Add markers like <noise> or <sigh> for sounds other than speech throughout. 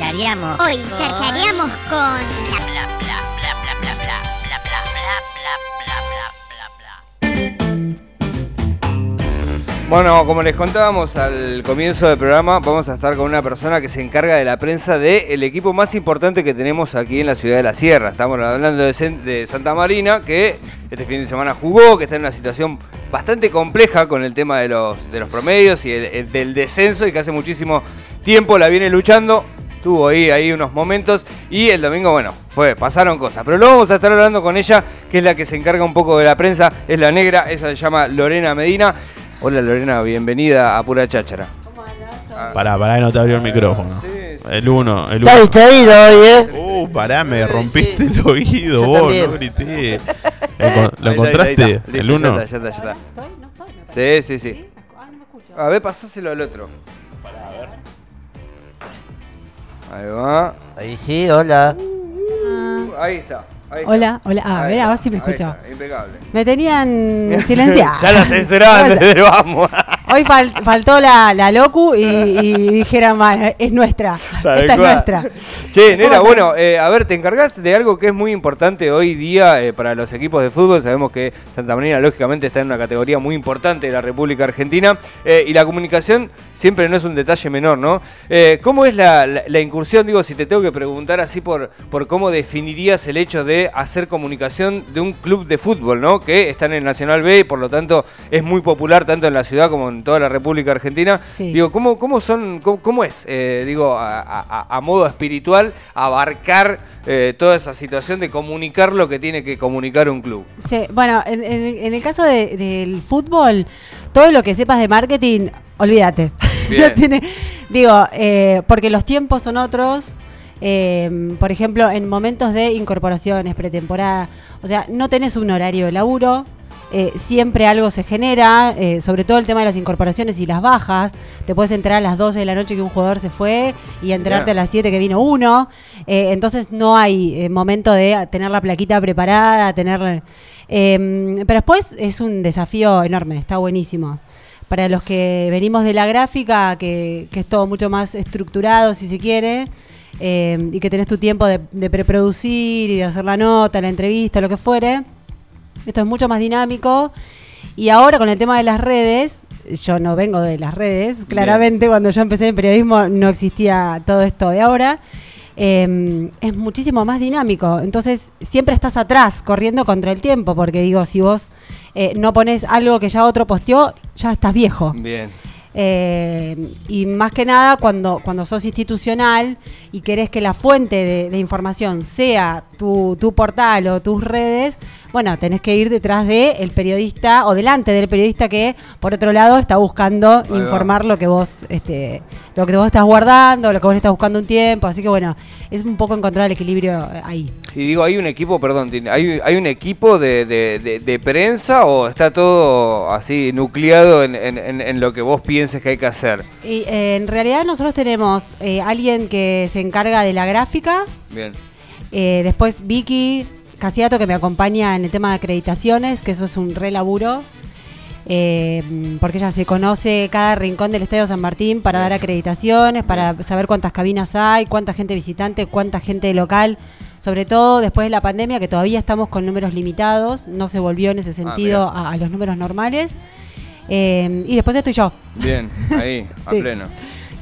chachareamos. Hoy chachareamos con Bueno, como les contábamos al comienzo del programa, vamos a estar con una persona que se encarga de la prensa del equipo más importante que tenemos aquí en la ciudad de la Sierra. Estamos hablando de, de Santa Marina, que este fin de semana jugó, que está en una situación bastante compleja con el tema de los, de los promedios y el- el- del descenso y que hace muchísimo tiempo la viene luchando. Tuvo ahí, ahí unos momentos y el domingo, bueno, fue, pasaron cosas. Pero lo vamos a estar hablando con ella, que es la que se encarga un poco de la prensa, es la negra, esa se llama Lorena Medina. Hola Lorena, bienvenida a Pura Cháchara. Pará, pará que no te abrió el micrófono. Sí, sí. El uno, el Está uno. distraído hoy, ¿eh? Uh, pará, me rompiste sí. el oído Yo vos, también. no grité. <laughs> ¿Lo, está, encontraste? está, ¿El ya uno? está, ya está, ya está. ¿Estoy? ¿No estoy? ¿No estoy? Sí, sí, sí. Ah, no me escucho. A ver, pasáselo al otro. Ahí va. Ahí sí, hola. Uh, ahí está. ahí está. Hola, hola. Ah, a ver, a está, ver si me escucho. Impecable. Me tenían <laughs> silenciado. ya la censuraban desde <laughs> <laughs> vamos. Hoy fal- faltó la, la locu y, y dijeron, "Man, es nuestra. Tal Esta es nuestra. Che, ¿Cómo nena, bueno, eh, a ver, te encargás de algo que es muy importante hoy día eh, para los equipos de fútbol. Sabemos que Santa Marina, lógicamente, está en una categoría muy importante de la República Argentina. eh, y la comunicación siempre no es un detalle menor, ¿no? Eh, ¿Cómo es la, la- la incursión? Digo, si te tengo que preguntar así por, por cómo definirías el hecho de hacer comunicación de un club de fútbol, ¿no? Que está en el Nacional B y por lo tanto es muy popular tanto en la ciudad como en toda la República Argentina. Sí. Digo, ¿cómo, cómo son, cómo, cómo es, eh, digo, a, a- a modo espiritual, abarcar eh, toda esa situación de comunicar lo que tiene que comunicar un club? Sí, bueno, en, en- en el caso de- del fútbol, todo lo que sepas de marketing, olvídate. <laughs> Bien. No tiene- digo, eh, porque los tiempos son otros. eh, por ejemplo, en momentos de incorporaciones, pretemporada, o sea, no tenés un horario de laburo. Eh, siempre algo se genera, eh, sobre todo el tema de las incorporaciones y las bajas. Te puedes enterar a las 12 de la noche que un jugador se fue y enterarte a las 7 que vino uno. Eh, entonces no hay eh, momento de tener la plaquita preparada, tener... eh, pero después es un desafío enorme, está buenísimo. Para los que venimos de la gráfica, que, que es todo mucho más estructurado, si se quiere, eh, y que tenés tu tiempo de, de preproducir y de hacer la nota, la entrevista, lo que fuere, esto es mucho más dinámico. Y ahora con el tema de las redes, yo no vengo de las redes, claramente cuando yo empecé en periodismo no existía todo esto de ahora. eh, es muchísimo más dinámico. Entonces siempre estás atrás, corriendo contra el tiempo, porque digo, si vos eh, no pones algo que ya otro posteó, ya estás viejo. Bien. Eh, y más que nada cuando, cuando sos institucional y querés que la fuente de, de información sea tu, tu portal o tus redes, bueno, tenés que ir detrás del el periodista o delante del periodista que, por otro lado, está buscando informar lo que vos, este, lo que vos estás guardando, lo que vos estás buscando un tiempo. Así que bueno, es un poco encontrar el equilibrio eh, ahí. Y digo, ¿hay un equipo, perdón, ¿hay, hay un equipo de, de- de- de prensa o está todo así nucleado en, en- en- en lo que vos pienses que hay que hacer? Y eh, en realidad nosotros tenemos eh, alguien que se encarga de la gráfica, Bien. Eh, después Vicky Casiato que me acompaña en el tema de acreditaciones, que eso es un re laburo. eh, porque ella se conoce cada rincón del Estadio San Martín para dar acreditaciones, para saber cuántas cabinas hay, cuánta gente visitante, cuánta gente local. Sobre todo después de la pandemia, que todavía estamos con números limitados, no se volvió en ese sentido mira. a, a los números normales. Eh, y después estoy yo. Bien, ahí, a <laughs> Sí. pleno.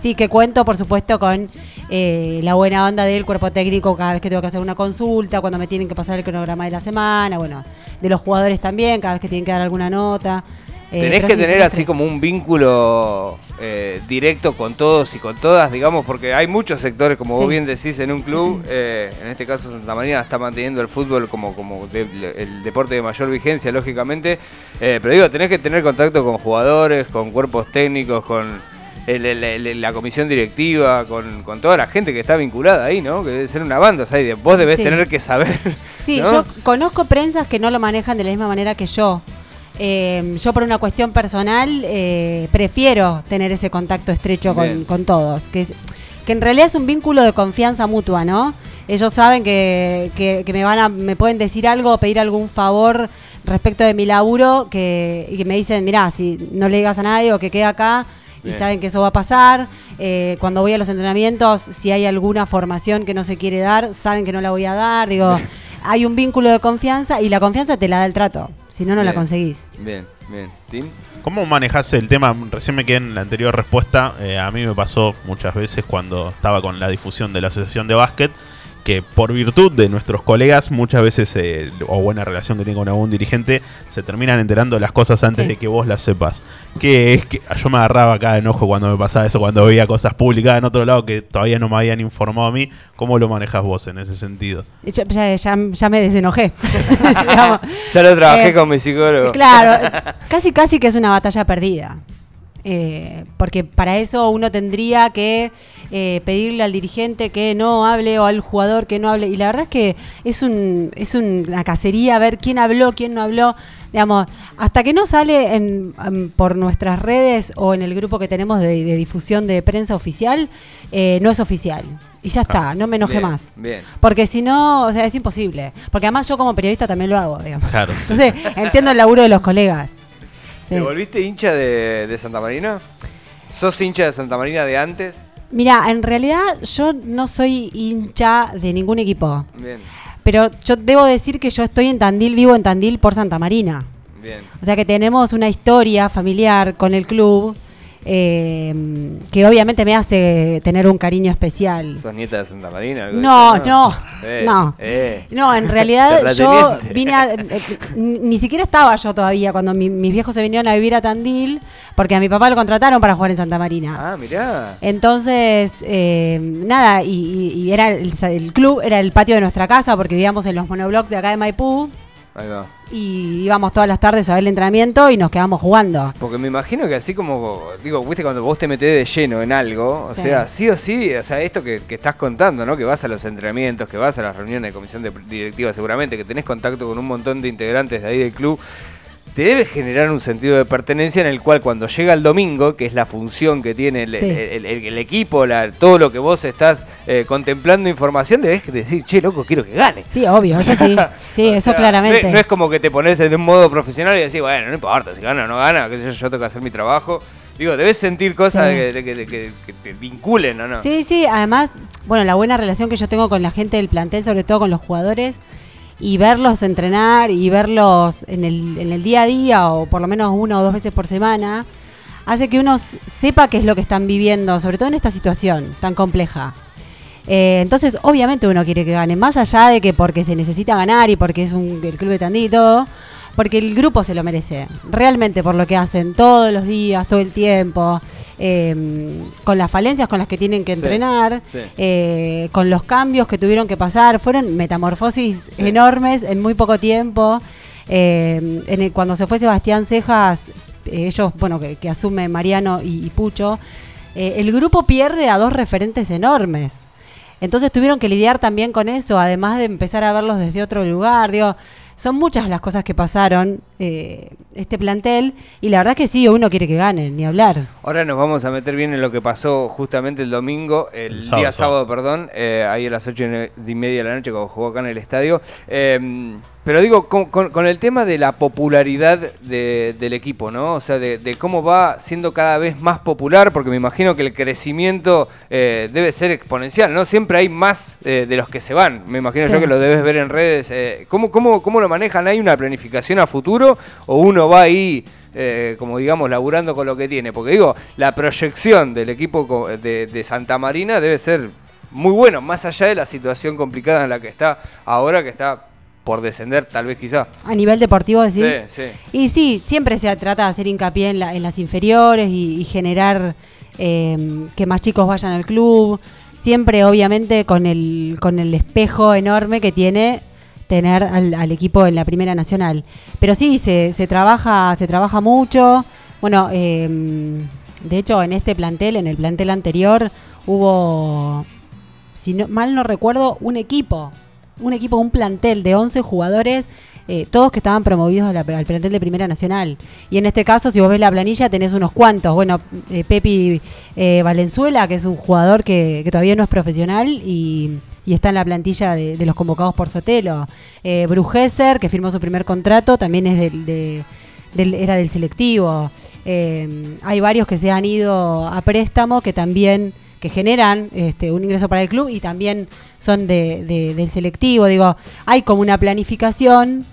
Sí, que cuento, por supuesto, con eh, la buena onda del cuerpo técnico cada vez que tengo que hacer una consulta, cuando me tienen que pasar el cronograma de la semana, bueno, de los jugadores también, cada vez que tienen que dar alguna nota. Eh, Tenés que tener así como un vínculo eh, directo con todos y con todas, digamos, porque hay muchos sectores, como vos bien decís, en un club. eh, en este caso, Santa María está manteniendo el fútbol como, como de- el deporte de mayor vigencia, lógicamente. Pero digo, tenés que tener contacto con jugadores, con cuerpos técnicos, con el- la comisión directiva, con, con toda la gente que está vinculada ahí, ¿no? Que debe ser una banda, o sea, vos debés Sí. tener que saber. Sí, ¿no? yo conozco prensas que no lo manejan de la misma manera que yo. Eh, yo por una cuestión personal eh, prefiero tener ese contacto estrecho con, con todos, que, es- que en realidad es un vínculo de confianza mutua, ¿no? Ellos saben que, que- que me van a, me pueden decir algo pedir algún favor respecto de mi laburo que, y que me dicen, mirá, si no le digas a nadie o que quede acá y saben que eso va a pasar. Eh, cuando voy a los entrenamientos, si hay alguna formación que no se quiere dar, saben que no la voy a dar. Digo, hay un vínculo de confianza y la confianza te la da el trato. Si no, no la conseguís. Bien, bien. ¿Tim? ¿Cómo manejás el tema? Recién me quedé en la anterior respuesta. eh, a mí me pasó muchas veces cuando estaba con la difusión de la asociación de básquet que por virtud de nuestros colegas, muchas veces, eh, o buena relación que tenga con algún dirigente, se terminan enterando de las cosas antes Sí. de que vos las sepas. Que es que yo me agarraba cada enojo cuando me pasaba eso, cuando veía cosas publicadas en otro lado que todavía no me habían informado a mí. ¿Cómo lo manejas vos en ese sentido? Yo- ya, ya- ya me desenojé. <laughs> Ya lo trabajé Eh, con mi psicólogo. Claro, casi casi que es una batalla perdida. Eh, porque para eso uno tendría que eh, pedirle al dirigente que no hable o al jugador que no hable. Y la verdad es que es, un, es una cacería ver quién habló, quién no habló. Digamos, hasta que no sale en, en- por nuestras redes o en el grupo que tenemos de, de difusión de prensa oficial, eh, no es oficial. Y ya está, no me enojé Bien, más. Bien. Porque si no, o sea, es imposible. Porque además yo como periodista también lo hago, digamos. Claro. Entonces, entiendo el laburo de los colegas. Sí. ¿Te volviste hincha de, de Santa Marina? ¿Sos hincha de Santa Marina de antes? Mira, en realidad yo no soy hincha de ningún equipo. Bien, Pero yo debo decir que yo estoy en Tandil, vivo en Tandil por Santa Marina. bien. O sea que tenemos una historia familiar con el club eh, que obviamente me hace tener un cariño especial. ¿Sos nieta de Santa Marina? No, no, Eh, no. eh. No, en realidad <laughs> yo vine a, eh, ni siquiera estaba yo todavía cuando mi- mis viejos se vinieron a vivir a Tandil, porque a mi papá lo contrataron para jugar en Santa Marina. Ah, mirá. Entonces, eh, nada, y, y- y era el, el club era el patio de nuestra casa porque vivíamos en los monoblocks de acá de Maipú Ahí va. y íbamos todas las tardes a ver el entrenamiento y nos quedamos jugando. Porque me imagino que así como, digo, viste cuando vos te metés de lleno en algo, o Sí. sea, sí o sí, o sea, esto que, que estás contando, ¿no? Que vas a los entrenamientos, que vas a las reuniones de comisión de- directiva seguramente, que tenés contacto con un montón de integrantes de ahí del club, te debe generar un sentido de pertenencia en el cual cuando llega el domingo, que es la función que tiene el, Sí. el- el- el equipo, la- todo lo que vos estás eh, contemplando información, debes decir, che, loco, quiero que gane. Sí, obvio, eso sí, <laughs> sí, eso sea, claramente. No, no es como que te pones en un modo profesional y decís, bueno, no importa, si gana o no gana, sé yo, yo tengo que hacer mi trabajo. Digo, debes sentir cosas Sí. que, que- que- que- que te vinculen, ¿o no? Sí, sí, además, bueno, la buena relación que yo tengo con la gente del plantel, sobre todo con los jugadores, y verlos entrenar y verlos en el, en el día a día, o por lo menos una o dos veces por semana, hace que uno sepa qué es lo que están viviendo, sobre todo en esta situación tan compleja. Eh, entonces, obviamente uno quiere que gane, más allá de que porque se necesita ganar y porque es un, club de Tandil y todo, porque el grupo se lo merece, realmente por lo que hacen todos los días, todo el tiempo, eh, con las falencias con las que tienen que entrenar, sí. eh, con los cambios que tuvieron que pasar, fueron metamorfosis enormes en muy poco tiempo. Eh, en el- cuando se fue Sebastián Cejas, ellos, bueno, que, que asume Mariano y, y Pucho, eh, el grupo pierde a dos referentes enormes. Entonces tuvieron que lidiar también con eso, además de empezar a verlos desde otro lugar. Digo, son muchas las cosas que pasaron eh, este plantel y la verdad que sí, uno quiere que ganen, ni hablar. Ahora nos vamos a meter bien en lo que pasó justamente el domingo, el, El sábado, día sábado, perdón, eh, ahí a las ocho y media de la noche cuando jugó acá en el estadio. Eh, pero digo, con, con- con el tema de la popularidad de- del equipo, ¿no? O sea, de, de cómo va siendo cada vez más popular, porque me imagino que el crecimiento eh, debe ser exponencial, ¿no? Siempre hay más eh, de los que se van. Me imagino Sí. yo que lo debes ver en redes. eh, ¿cómo, cómo, ¿Cómo lo manejan? ¿Hay una planificación a futuro o uno va ahí como digamos, laburando con lo que tiene. Porque digo, la proyección del equipo de, de Santa Marina debe ser muy bueno, más allá de la situación complicada en la que está ahora, que está por descender, tal vez quizá. A nivel deportivo decís. Sí, sí. Y sí, siempre se trata de hacer hincapié en, la- en las inferiores y, y generar eh, que más chicos vayan al club. Siempre, obviamente, con el, con el espejo enorme que tiene tener al, al equipo en la Primera Nacional. Pero sí, se, se trabaja, se trabaja mucho. Bueno, eh, de hecho, en este plantel, en el plantel anterior, hubo, si no, mal no recuerdo, un equipo. Un equipo, un plantel de 11 jugadores eh, todos que estaban promovidos al plantel de Primera Nacional. Y en este caso, si vos ves la planilla, tenés unos cuantos. Bueno, eh, Pepi eh, Valenzuela, que es un jugador que, todavía no es profesional y, está en la plantilla de, los convocados por Sotelo. Eh, que firmó su primer contrato, también es del- de, del- era del selectivo. Eh, hay varios que se han ido a préstamo que también que generan este, un ingreso para el club y también son de, de- del selectivo. Digo, hay como una planificación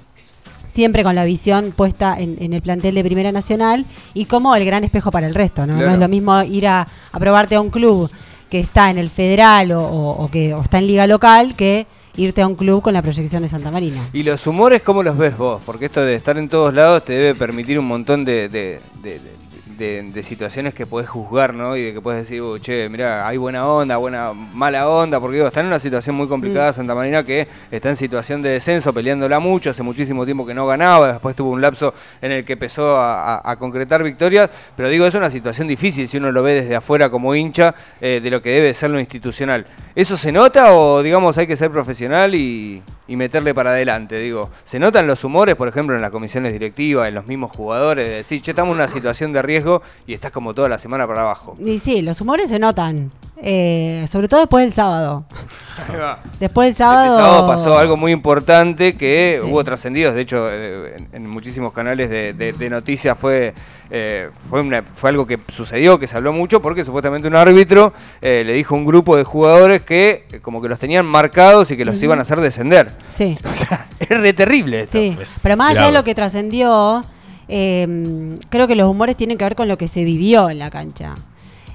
siempre con la visión puesta en, en el plantel de Primera Nacional y como el gran espejo para el resto. ¿no? Es lo mismo ir a, a probarte a un club que está en el federal o, o- o que o está en liga local que irte a un club con la proyección de Santa Marina. ¿Y los humores cómo los ves vos? Porque esto de estar en todos lados te debe permitir un montón de, de- de- de- de- de situaciones que podés juzgar, ¿no? Y de que puedes decir, "Uh, che, mira, hay buena onda, buena mala onda, porque digo, está en una situación muy complicada Santa Marina que está en situación de descenso, peleándola mucho, hace muchísimo tiempo que no ganaba, después tuvo un lapso en el que empezó a, a- a concretar victorias, pero digo, es una situación difícil si uno lo ve desde afuera como hincha eh, de lo que debe ser lo institucional. ¿Eso se nota o digamos hay que ser profesional y, y meterle para adelante? Digo, ¿se notan los humores, por ejemplo, en las comisiones directivas, en los mismos jugadores, de decir, che, estamos en una situación de riesgo y estás como toda la semana para abajo? Y sí, los humores se notan, eh, sobre todo después del sábado. <laughs> Ahí va. Después del sábado... Este sábado pasó algo muy importante que Sí. hubo trascendidos. De hecho, eh, en, en muchísimos canales de, de- de noticias fue, eh, fue, una- fue algo que sucedió, que se habló mucho, porque supuestamente un árbitro eh, le dijo a un grupo de jugadores que eh, como que los tenían marcados y que los iban a hacer descender. Sí. <laughs> O sea, es re terrible esto. Sí, Es pero más allá grave. de lo que trascendió, eh, creo que los humores tienen que ver con lo que se vivió en la cancha.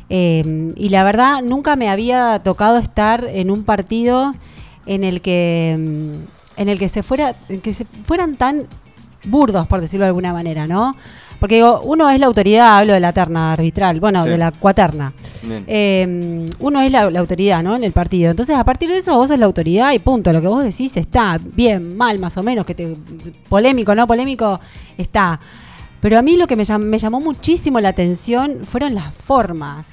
Eh, y la verdad, nunca me había tocado estar en un partido en el que, mm, en el que se fuera, en que se fueran tan burdos, por decirlo de alguna manera, ¿no? Porque digo, uno es la autoridad, hablo de la terna arbitral, bueno, Sí. de la cuaterna. Eh, uno es la, la autoridad, ¿no? En el partido. Entonces, a partir de eso, vos sos la autoridad y punto. Lo que vos decís está bien, mal, más o menos, que te polémico, no polémico, está. Pero a mí lo que me, llam- me llamó muchísimo la atención fueron las formas.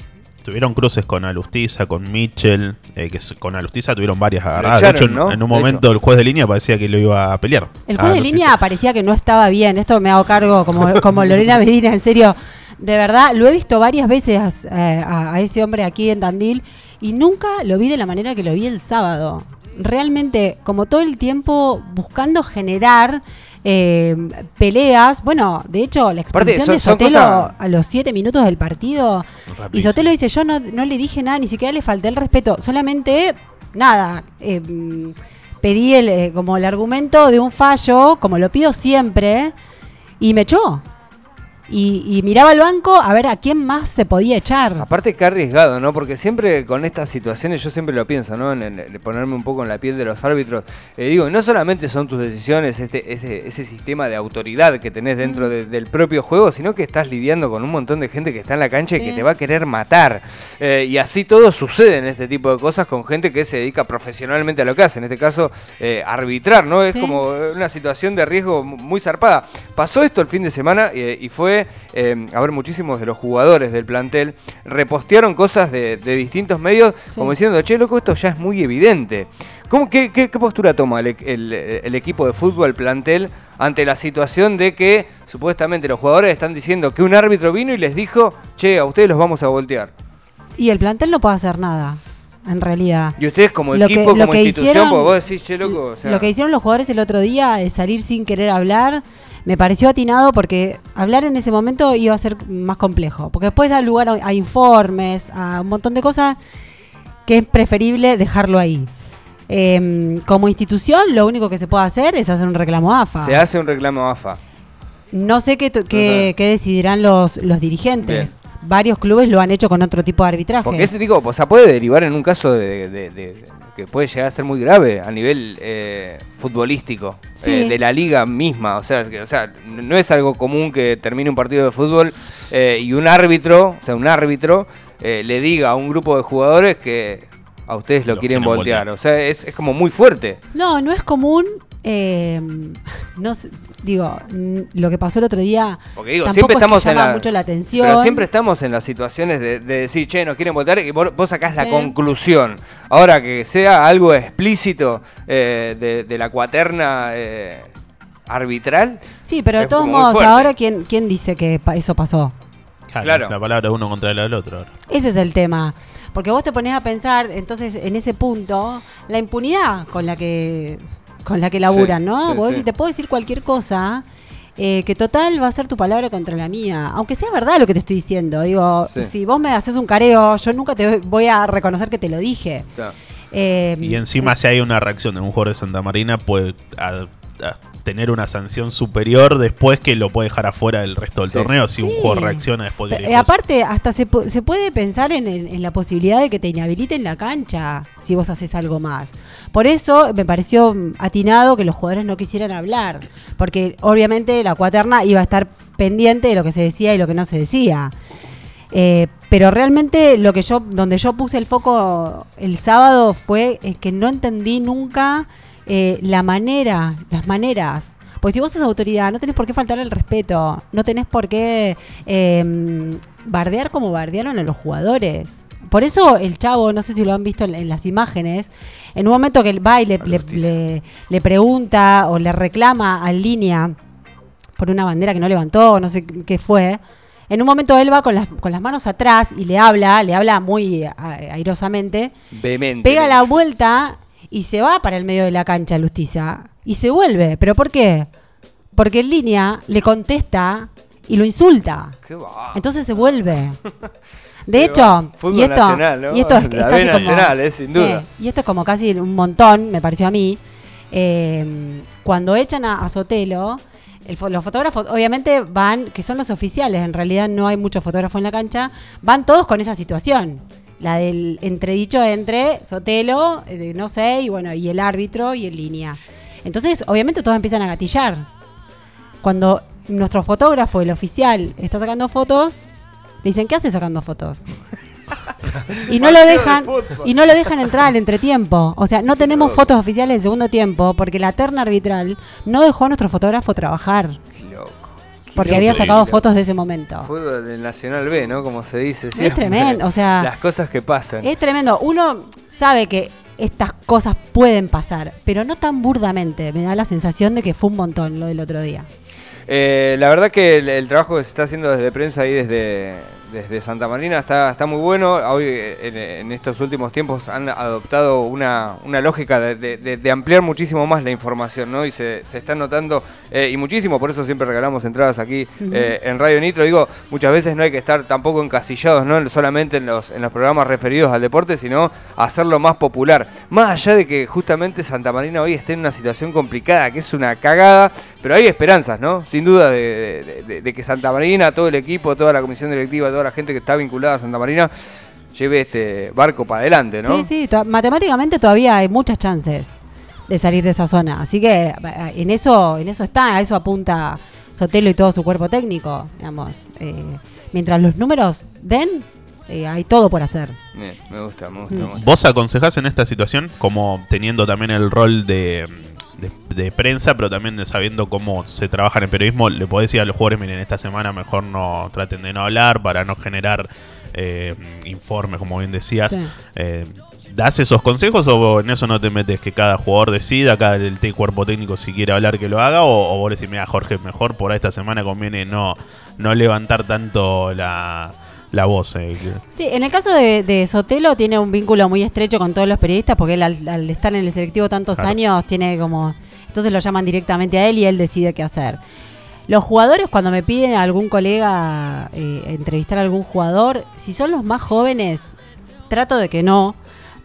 Tuvieron cruces con Alustiza, con Mitchell, eh, que con Alustiza tuvieron varias agarradas. echaron, de hecho, en- ¿no? en un momento el juez de línea parecía que lo iba a pelear. El juez de línea parecía que no estaba bien. Esto me hago cargo como, como Lorena Medina, en serio. De verdad, lo he visto varias veces eh, a, a ese hombre aquí en Tandil y nunca lo vi de la manera que lo vi el sábado. Realmente, como todo el tiempo buscando generar eh, peleas. Bueno, de hecho, la Aparte, expulsión son- de son Sotelo cosas- a los siete minutos del partido. Y Rapidísimo. Sotelo dice, yo no, no le dije nada, ni siquiera le falté el respeto. Solamente, nada, eh, mm, pedí el, eh, como el argumento de un fallo, como lo pido siempre, y me echó. Y, y miraba al banco a ver a quién más se podía echar. Aparte que arriesgado, ¿no? Porque siempre con estas situaciones, yo siempre lo pienso, ¿no? En, en- en ponerme un poco en la piel de los árbitros. Eh, digo, no solamente son tus decisiones, este, ese, ese sistema de autoridad que tenés dentro de- del propio juego, sino que estás lidiando con un montón de gente que está en la cancha y que te va a querer matar. Eh, y así todo sucede en este tipo de cosas con gente que se dedica profesionalmente a lo que hace. En este caso, eh, arbitrar, ¿no? Es Sí. como una situación de riesgo mu- muy zarpada. Pasó esto el fin de semana eh, y fue, eh, a ver, muchísimos de los jugadores del plantel repostearon cosas de, de distintos medios Sí. como diciendo, che, loco, esto ya es muy evidente. ¿Cómo, qué, qué- qué postura toma el, e- el- el equipo de fútbol, el plantel, ante la situación de que supuestamente los jugadores están diciendo que un árbitro vino y les dijo, che, a ustedes los vamos a voltear? Y el plantel no puede hacer nada, en realidad. Y ustedes como Lo equipo, como institución, hicieron- porque vos decís, che, loco, o sea, Lo que hicieron los jugadores el otro día de salir sin querer hablar me pareció atinado porque hablar en ese momento iba a ser más complejo. Porque después da lugar a, a informes, a un montón de cosas que es preferible dejarlo ahí. Em, como institución, lo único que se puede hacer es hacer un reclamo AFA. se hace un reclamo AFA. No sé qué, qué, qué decidirán los, los dirigentes. Bien. Varios clubes lo han hecho con otro tipo de arbitraje. Porque ese digo, o sea, puede derivar en un caso de, de- de- que puede llegar a ser muy grave a nivel eh, futbolístico Sí. eh, de la liga misma. O sea, que, o sea, no es algo común que termine un partido de fútbol eh, y un árbitro, o sea, un árbitro eh, le diga a un grupo de jugadores que a ustedes lo, Lo quieren quieren voltear. voltear. O sea, es, es como muy fuerte. No, no es común. Eh, no digo, lo que pasó el otro día. Porque digo, siempre es que estamos en llama la, mucho la atención. Pero siempre estamos en las situaciones de, de decir, che, nos quieren votar y vos, vos sacás la conclusión. Ahora que sea algo explícito eh, de, de la cuaterna eh, arbitral. Sí, pero de todos modos, ahora ¿quién, quién dice que eso pasó. Claro. La palabra uno contra la del otro. Ese es el tema. Porque vos te pones a pensar, entonces, en ese punto, la impunidad con la que con la que laburan, Sí, ¿no? sí, vos sí. te puedo decir cualquier cosa eh, que total va a ser tu palabra contra la mía. Aunque sea verdad lo que te estoy diciendo. Digo, Sí. si vos me haces un careo, yo nunca te voy a reconocer que te lo dije. Claro. Eh, Y encima, si hay una reacción de un jugador de Santa Marina, puede a- a tener una sanción superior después que lo puede dejar afuera del resto del Sí. torneo si un jugador reacciona después Eh, eso. aparte, hasta se, se puede pensar en, el- en la posibilidad de que te inhabiliten la cancha si vos haces algo más. Por eso me pareció atinado que los jugadores no quisieran hablar, porque obviamente la cuaterna iba a estar pendiente de lo que se decía y lo que no se decía. Eh, pero realmente lo que yo, donde yo puse el foco el sábado fue que no entendí nunca eh, la manera, las maneras. Porque si vos sos autoridad, no tenés por qué faltar el respeto, no tenés por qué eh, bardear como bardearon a los jugadores. Por eso el chavo, no sé si lo han visto en, en las imágenes, en un momento que él va y le, pregunta o le reclama al línea por una bandera que no levantó, no sé qué fue. En un momento él va con las, con las manos atrás y le habla, le habla muy airosamente, Vehemente. pega la vuelta y se va para el medio de la cancha, Lustiza, y se vuelve. ¿Pero por qué? Porque en línea le contesta y lo insulta. Qué va. Entonces se vuelve. <laughs> De hecho, y esto, nacional, ¿no? y esto es, es casi como, nacional, eh, sin Sí, duda. y esto es como casi un montón, me pareció a mí. Eh, cuando echan a, a Sotelo, el los fotógrafos obviamente van, que son los oficiales, en realidad no hay muchos fotógrafos en la cancha, van todos con esa situación. La del entredicho entre Sotelo, eh, de no sé, y bueno, y el árbitro y en línea. Entonces, obviamente todos empiezan a gatillar. Cuando nuestro fotógrafo, el oficial, está sacando fotos, le dicen, ¿qué hace sacando fotos? <laughs> y no lo de dejan y no lo dejan entrar al entretiempo. O sea, no tenemos fotos oficiales del segundo tiempo porque la terna arbitral no dejó a nuestro fotógrafo trabajar loco. Porque había sacado fotos de ese momento. Fútbol del Nacional B, ¿no? Como se dice. Es tremendo, o sea, Las cosas que pasan. Es tremendo. Uno sabe que estas cosas pueden pasar, pero no tan burdamente. Me da la sensación de que fue un montón lo del otro día. Eh, la verdad que el, el trabajo que se está haciendo desde prensa ahí desde, desde Santa Marina está, está muy bueno. Hoy eh, en, en estos últimos tiempos han adoptado una, una lógica de, de- ampliar muchísimo más la información, ¿no? Y se, se está notando, eh, y muchísimo, por eso siempre regalamos entradas aquí eh, en Radio Nitro. Digo, muchas veces no hay que estar tampoco encasillados, ¿no? Solamente en los, en los programas referidos al deporte, sino hacerlo más popular. Más allá de que justamente Santa Marina hoy esté en una situación complicada, que es una cagada, pero hay esperanzas, ¿no? Sin duda de- de que Santa Marina, todo el equipo, toda la comisión directiva, toda la gente que está vinculada a Santa Marina, lleve este barco para adelante, ¿no? Sí, sí, to- matemáticamente todavía hay muchas chances de salir de esa zona. Así que eh, en eso, en eso está, a eso apunta Sotelo y todo su cuerpo técnico. Digamos, Eh, mientras los números den, eh, hay todo por hacer. Bien, me gusta, me gusta, Mm. me gusta. ¿Vos aconsejás en esta situación, como teniendo también el rol de, de- de prensa, pero también de sabiendo cómo se trabaja en el periodismo, le podés decir a los jugadores, miren, esta semana mejor no traten de no hablar para no generar eh, informes, como bien decías. Sí. Eh, ¿Das esos consejos o en eso no te metes que cada jugador decida, cada el cuerpo técnico si quiere hablar que lo haga? ¿O, o vos decís, mira, Jorge, mejor por esta semana conviene no, no levantar tanto la, la voz? eh, Sí, en el caso de, de Sotelo tiene un vínculo muy estrecho con todos los periodistas porque él al, al estar en el selectivo tantos Claro. años tiene como... Entonces lo llaman directamente a él y él decide qué hacer. Los jugadores cuando me piden a algún colega eh, entrevistar a algún jugador, si son los más jóvenes, trato de que no,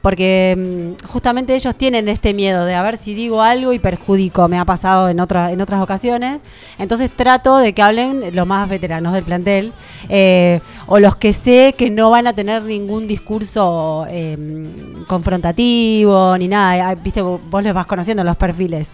porque mm, justamente ellos tienen este miedo de a ver si digo algo y perjudico, me ha pasado en, otra, en otras ocasiones, entonces trato de que hablen los más veteranos del plantel eh, o los que sé que no van a tener ningún discurso eh, confrontativo ni nada, Ah, viste, vos les vas conociendo los perfiles.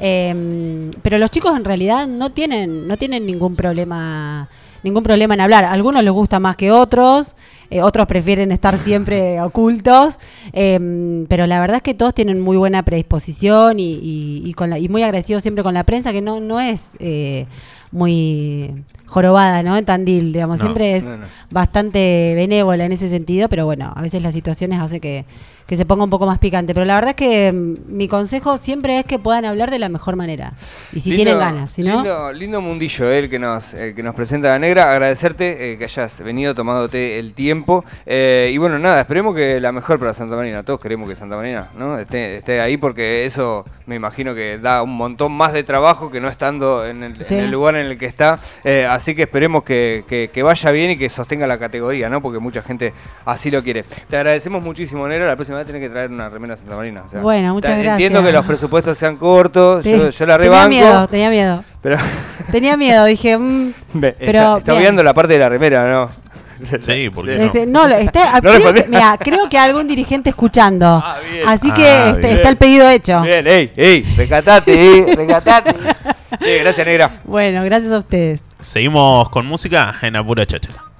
Eh, pero los chicos en realidad no tienen, no tienen ningún problema ningún problema en hablar. A algunos les gusta más que otros, eh, otros prefieren estar siempre <laughs> ocultos, eh, pero la verdad es que todos tienen muy buena predisposición y, y- y con la- y muy agradecidos siempre con la prensa, que no, no es eh, muy jorobada, ¿no? En Tandil, digamos, No, siempre es no, no. bastante benévola en ese sentido, pero bueno, a veces las situaciones hace que, que se ponga un poco más picante. Pero la verdad es que mm, mi consejo siempre es que puedan hablar de la mejor manera. Y si Lindo- tienen ganas, si no... lindo, lindo mundillo eh, el que nos, el que nos presenta la negra. Agradecerte eh, que hayas venido tomándote el tiempo. Eh, y bueno, nada, esperemos que la mejor para Santa Marina. Todos queremos que Santa Marina ¿no? esté, esté ahí porque eso me imagino que da un montón más de trabajo que no estando en el, Sí. en el lugar en el que está. Eh, así que esperemos que, que- que vaya bien y que sostenga la categoría, ¿no? Porque mucha gente así lo quiere. Te agradecemos muchísimo, Nero. La próxima vez tenés que traer una remera Santa Marina. o sea, Bueno, muchas gracias. Entiendo que los presupuestos sean cortos. Sí. Yo, yo la tenía rebanco. miedo, tenía miedo. Pero Tenía miedo, dije. mm, <laughs> Ve, Pero está, está obviando la parte de la remera, ¿no? Sí, porque este, no, lo- está- <laughs> No creo, que, mira, creo que algún dirigente escuchando. Ah, bien. Así que Ah, este, está el pedido hecho. Bien, ey, ey, recatate, eh, recatate. <laughs> Gracias, negra. Bueno, gracias a ustedes. Seguimos con música en Apura Cháchara.